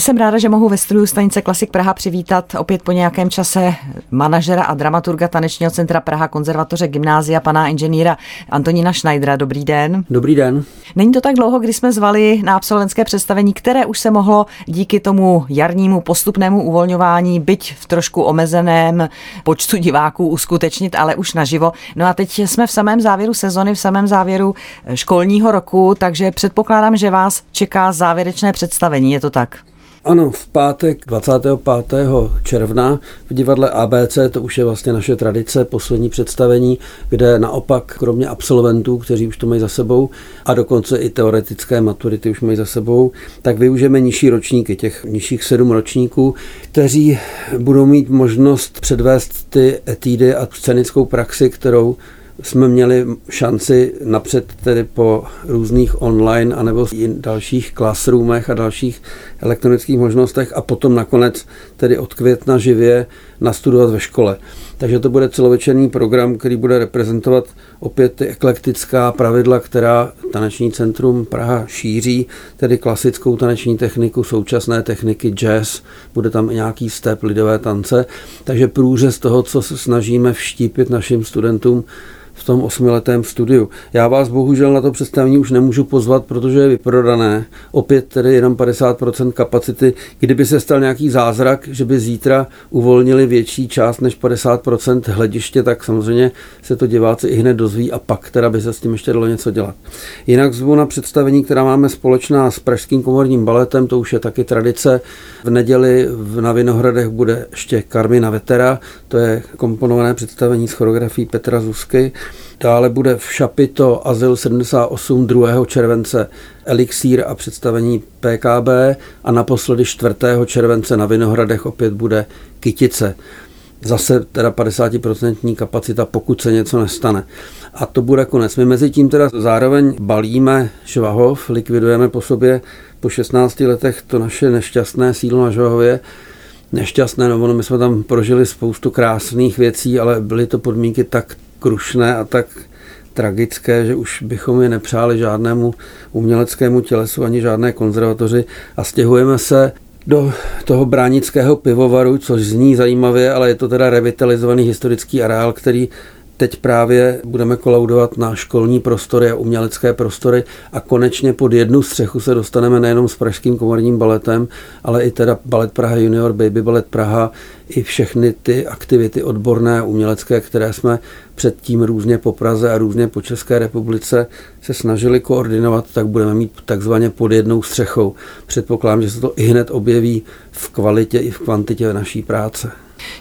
Jsem ráda, že mohu ve studiu stanice Klasik Praha přivítat opět po nějakém čase manažera a dramaturga Tanečního centra Praha konzervatoře gymnázia, pana inženýra Antonína Schneidera. Dobrý den. Dobrý den. Není to tak dlouho, kdy jsme zvali na absolventské představení, které už se mohlo díky tomu jarnímu postupnému uvolňování, byť v trošku omezeném počtu diváků uskutečnit, ale už naživo. No a teď jsme v samém závěru sezony, v samém závěru školního roku, takže předpokládám, že vás čeká závěrečné představení. Je to tak? Ano, v pátek 25. června v divadle ABC, to už je vlastně naše tradice, poslední představení, kde naopak kromě absolventů, kteří už to mají za sebou a dokonce i teoretické maturity už mají za sebou, tak využijeme nižší ročníky, těch nižších sedm ročníků, kteří budou mít možnost předvést ty etídy a scénickou praxi, kterou jsme měli šanci napřed tedy po různých online anebo dalších classroomech a dalších elektronických možnostech a potom nakonec tedy od května živě nastudovat ve škole. Takže to bude celovečerní program, který bude reprezentovat opět ty eklektická pravidla, která Taneční centrum Praha šíří, tedy klasickou taneční techniku, současné techniky, jazz, bude tam i nějaký step lidové tance. Takže průřez toho, co se snažíme vštípit našim studentům v tom osmiletém studiu. Já vás bohužel na to představení už nemůžu pozvat, protože je vyprodané. Opět tedy jenom 50% kapacity. Kdyby se stal nějaký zázrak, že by zítra uvolnili větší část než 50% hlediště, tak samozřejmě se to diváci i hned dozví a pak teda by se s tím ještě dalo něco dělat. Jinak zvu na představení, která máme společná s Pražským komorním baletem, to už je taky tradice. V neděli na Vinohradech bude ještě Karmina Vetera, to je komponované představení s choreografií Petra Zusky. Dále bude v Šapito Azyl 78 2. července Elixír a představení PKB a naposledy 4. července na Vinohradech opět bude Kytice. Zase teda 50% kapacita, pokud se něco nestane. A to bude konec. My mezi tím teda zároveň balíme Žvahov, likvidujeme po sobě po 16 letech to naše nešťastné sídlo na Žvahově, nešťastné, no ono my jsme tam prožili spoustu krásných věcí, ale byly to podmínky tak krušné a tak tragické, že už bychom je nepřáli žádnému uměleckému tělesu ani žádné konzervatoři. A stěhujeme se do toho bránického pivovaru, což zní zajímavě, ale je to teda revitalizovaný historický areál, který teď právě budeme kolaudovat na školní prostory a umělecké prostory. A konečně pod jednu střechu se dostaneme nejenom s Pražským komorním baletem, ale i teda Balet Praha Junior, Baby Ballet Praha, i všechny ty aktivity odborné umělecké, které jsme předtím různě po Praze a různě po České republice se snažili koordinovat, tak budeme mít takzvaně pod jednou střechou. Předpokládám, že se to i hned objeví v kvalitě i v kvantitě naší práce.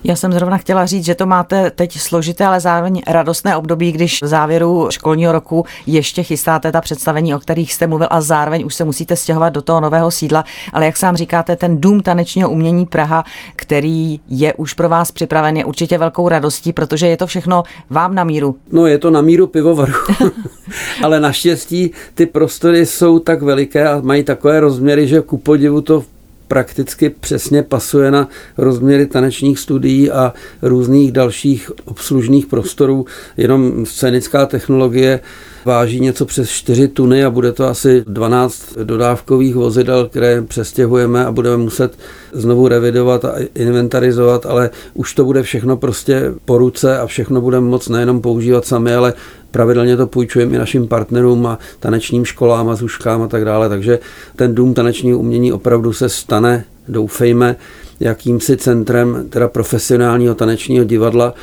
Já jsem zrovna chtěla říct, že to máte teď složité, ale zároveň radostné období, když v závěru školního roku ještě chystáte ta představení, o kterých jste mluvil a zároveň už se musíte stěhovat do toho nového sídla. Ale jak sám říkáte, ten dům tanečního umění Praha, který je už pro vás připraven, je určitě velkou radostí, protože je to všechno vám na míru. No je to na míru pivovaru, ale naštěstí ty prostory jsou tak veliké a mají takové rozměry, že ku podivu to prakticky přesně pasuje na rozměry tanečních studií a různých dalších obslužných prostorů. Jenom scénická technologie váží něco přes 4 tuny a bude to asi 12 dodávkových vozidel, které přestěhujeme a budeme muset znovu revidovat a inventarizovat, ale už to bude všechno prostě po ruce a všechno budeme moc nejenom používat sami, ale pravidelně to půjčujeme i našim partnerům a tanečním školám a zuškám a tak dále, takže ten dům tanečního umění opravdu se stane, doufejme, jakýmsi centrem teda profesionálního tanečního divadla,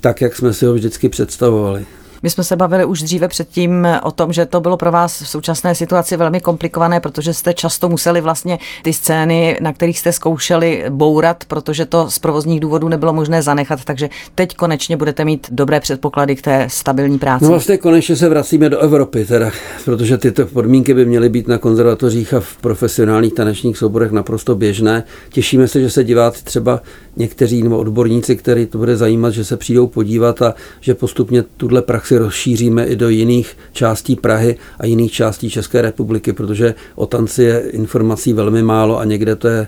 tak, jak jsme si ho vždycky představovali. My jsme se bavili už dříve předtím o tom, že to bylo pro vás v současné situaci velmi komplikované, protože jste často museli vlastně ty scény, na kterých jste zkoušeli bourat, protože to z provozních důvodů nebylo možné zanechat, takže teď konečně budete mít dobré předpoklady k té stabilní práci. No vlastně konečně se vracíme do Evropy, teda, protože tyto podmínky by měly být na konzervatořích a v profesionálních tanečních souborech naprosto běžné. Těšíme se, že se diváci třeba někteří nebo odborníci, který to bude zajímat, že se přijdou podívat a že postupně tuhle praxi rozšíříme i do jiných částí Prahy a jiných částí České republiky, protože o tanci je informací velmi málo a někde to je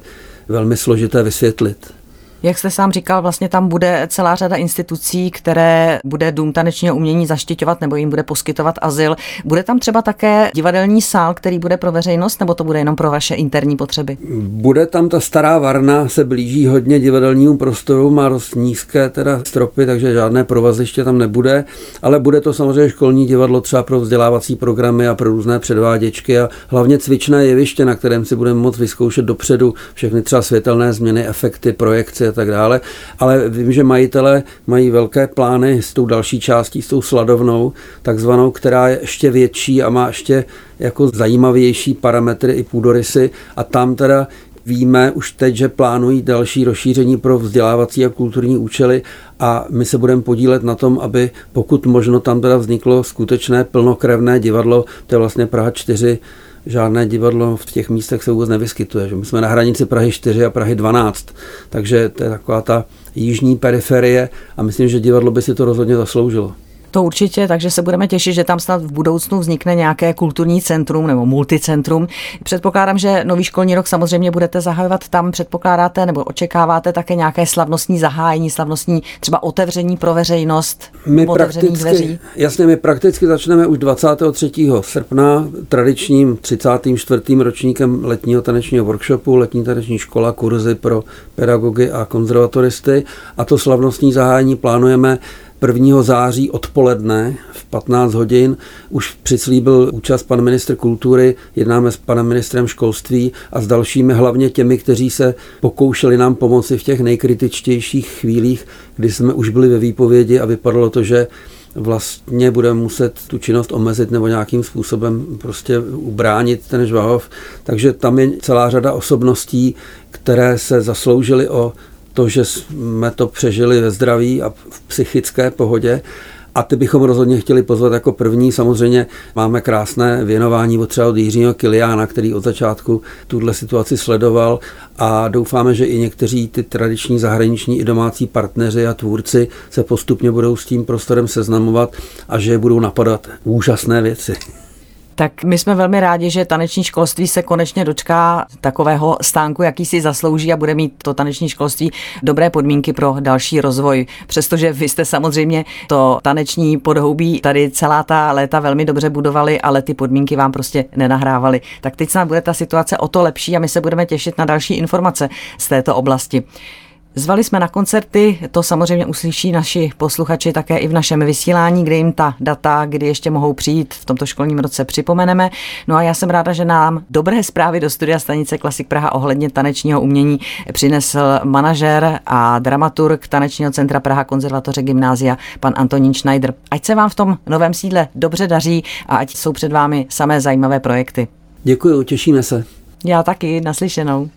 velmi složité vysvětlit. Jak jste sám říkal, vlastně tam bude celá řada institucí, které bude Dům tanečního umění zaštiťovat nebo jim bude poskytovat azyl. Bude tam třeba také divadelní sál, který bude pro veřejnost, nebo to bude jenom pro vaše interní potřeby? Bude tam ta stará varna, se blíží hodně divadelnímu prostoru, má dost nízké teda stropy, takže žádné provaziště tam nebude, ale bude to samozřejmě školní divadlo třeba pro vzdělávací programy a pro různé předváděčky a hlavně cvičné jeviště, na kterém si budeme moct vyzkoušet dopředu všechny třeba světelné změny, efekty, projekci a tak dále. Ale vím, že majitele mají velké plány s tou další částí, s tou sladovnou, takzvanou, která je ještě větší a má ještě jako zajímavější parametry i půdorysy a tam teda Víme už teď, že plánují další rozšíření pro vzdělávací a kulturní účely a my se budeme podílet na tom, aby pokud možno tam teda vzniklo skutečné plnokrevné divadlo, to je vlastně Praha 4, žádné divadlo v těch místech se vůbec nevyskytuje. Že my jsme na hranici Prahy 4 a Prahy 12, takže to je taková ta jižní periferie a myslím, že divadlo by si to rozhodně zasloužilo. To určitě, takže se budeme těšit, že tam snad v budoucnu vznikne nějaké kulturní centrum nebo multicentrum. Předpokládám, že nový školní rok samozřejmě budete zahajovat tam, předpokládáte nebo očekáváte také nějaké slavnostní zahájení, slavnostní třeba otevření pro veřejnost, my prakticky, dveří? Jasně, my prakticky začneme už 23. srpna tradičním 34. ročníkem letního tanečního workshopu, letní taneční škola, kurzy pro pedagogy a konzervatoristy a to slavnostní zahájení plánujeme 1. září odpoledne v 15 hodin už přislíbil účast pan ministr kultury, jednáme s panem ministrem školství a s dalšími, hlavně těmi, kteří se pokoušeli nám pomoci v těch nejkritičtějších chvílích, kdy jsme už byli ve výpovědi a vypadalo to, že vlastně budeme muset tu činnost omezit nebo nějakým způsobem prostě ubránit ten žvahov. Takže tam je celá řada osobností, které se zasloužily o to, že jsme to přežili ve zdraví a v psychické pohodě. A ty bychom rozhodně chtěli pozvat jako první. Samozřejmě máme krásné věnování od třeba od Jiřího Kiliána, který od začátku tuhle situaci sledoval a doufáme, že i někteří ty tradiční zahraniční i domácí partneři a tvůrci se postupně budou s tím prostorem seznamovat a že budou napadat úžasné věci. Tak my jsme velmi rádi, že taneční školství se konečně dočká takového stánku, jaký si zaslouží a bude mít to taneční školství dobré podmínky pro další rozvoj. Přestože vy jste samozřejmě to taneční podhoubí tady celá ta léta velmi dobře budovali, ale ty podmínky vám prostě nenahrávali. Tak teď snad bude ta situace o to lepší a my se budeme těšit na další informace z této oblasti. Zvali jsme na koncerty, to samozřejmě uslyší naši posluchači také i v našem vysílání, kde jim ta data, kdy ještě mohou přijít v tomto školním roce připomeneme. No a já jsem ráda, že nám dobré zprávy do studia stanice Klasik Praha ohledně tanečního umění přinesl manažer a dramaturg tanečního centra Praha konzervatoře gymnázia, pan Antonín Schneider. Ať se vám v tom novém sídle dobře daří a ať jsou před vámi samé zajímavé projekty. Děkuji, těšíme se. Já taky, naslyšenou.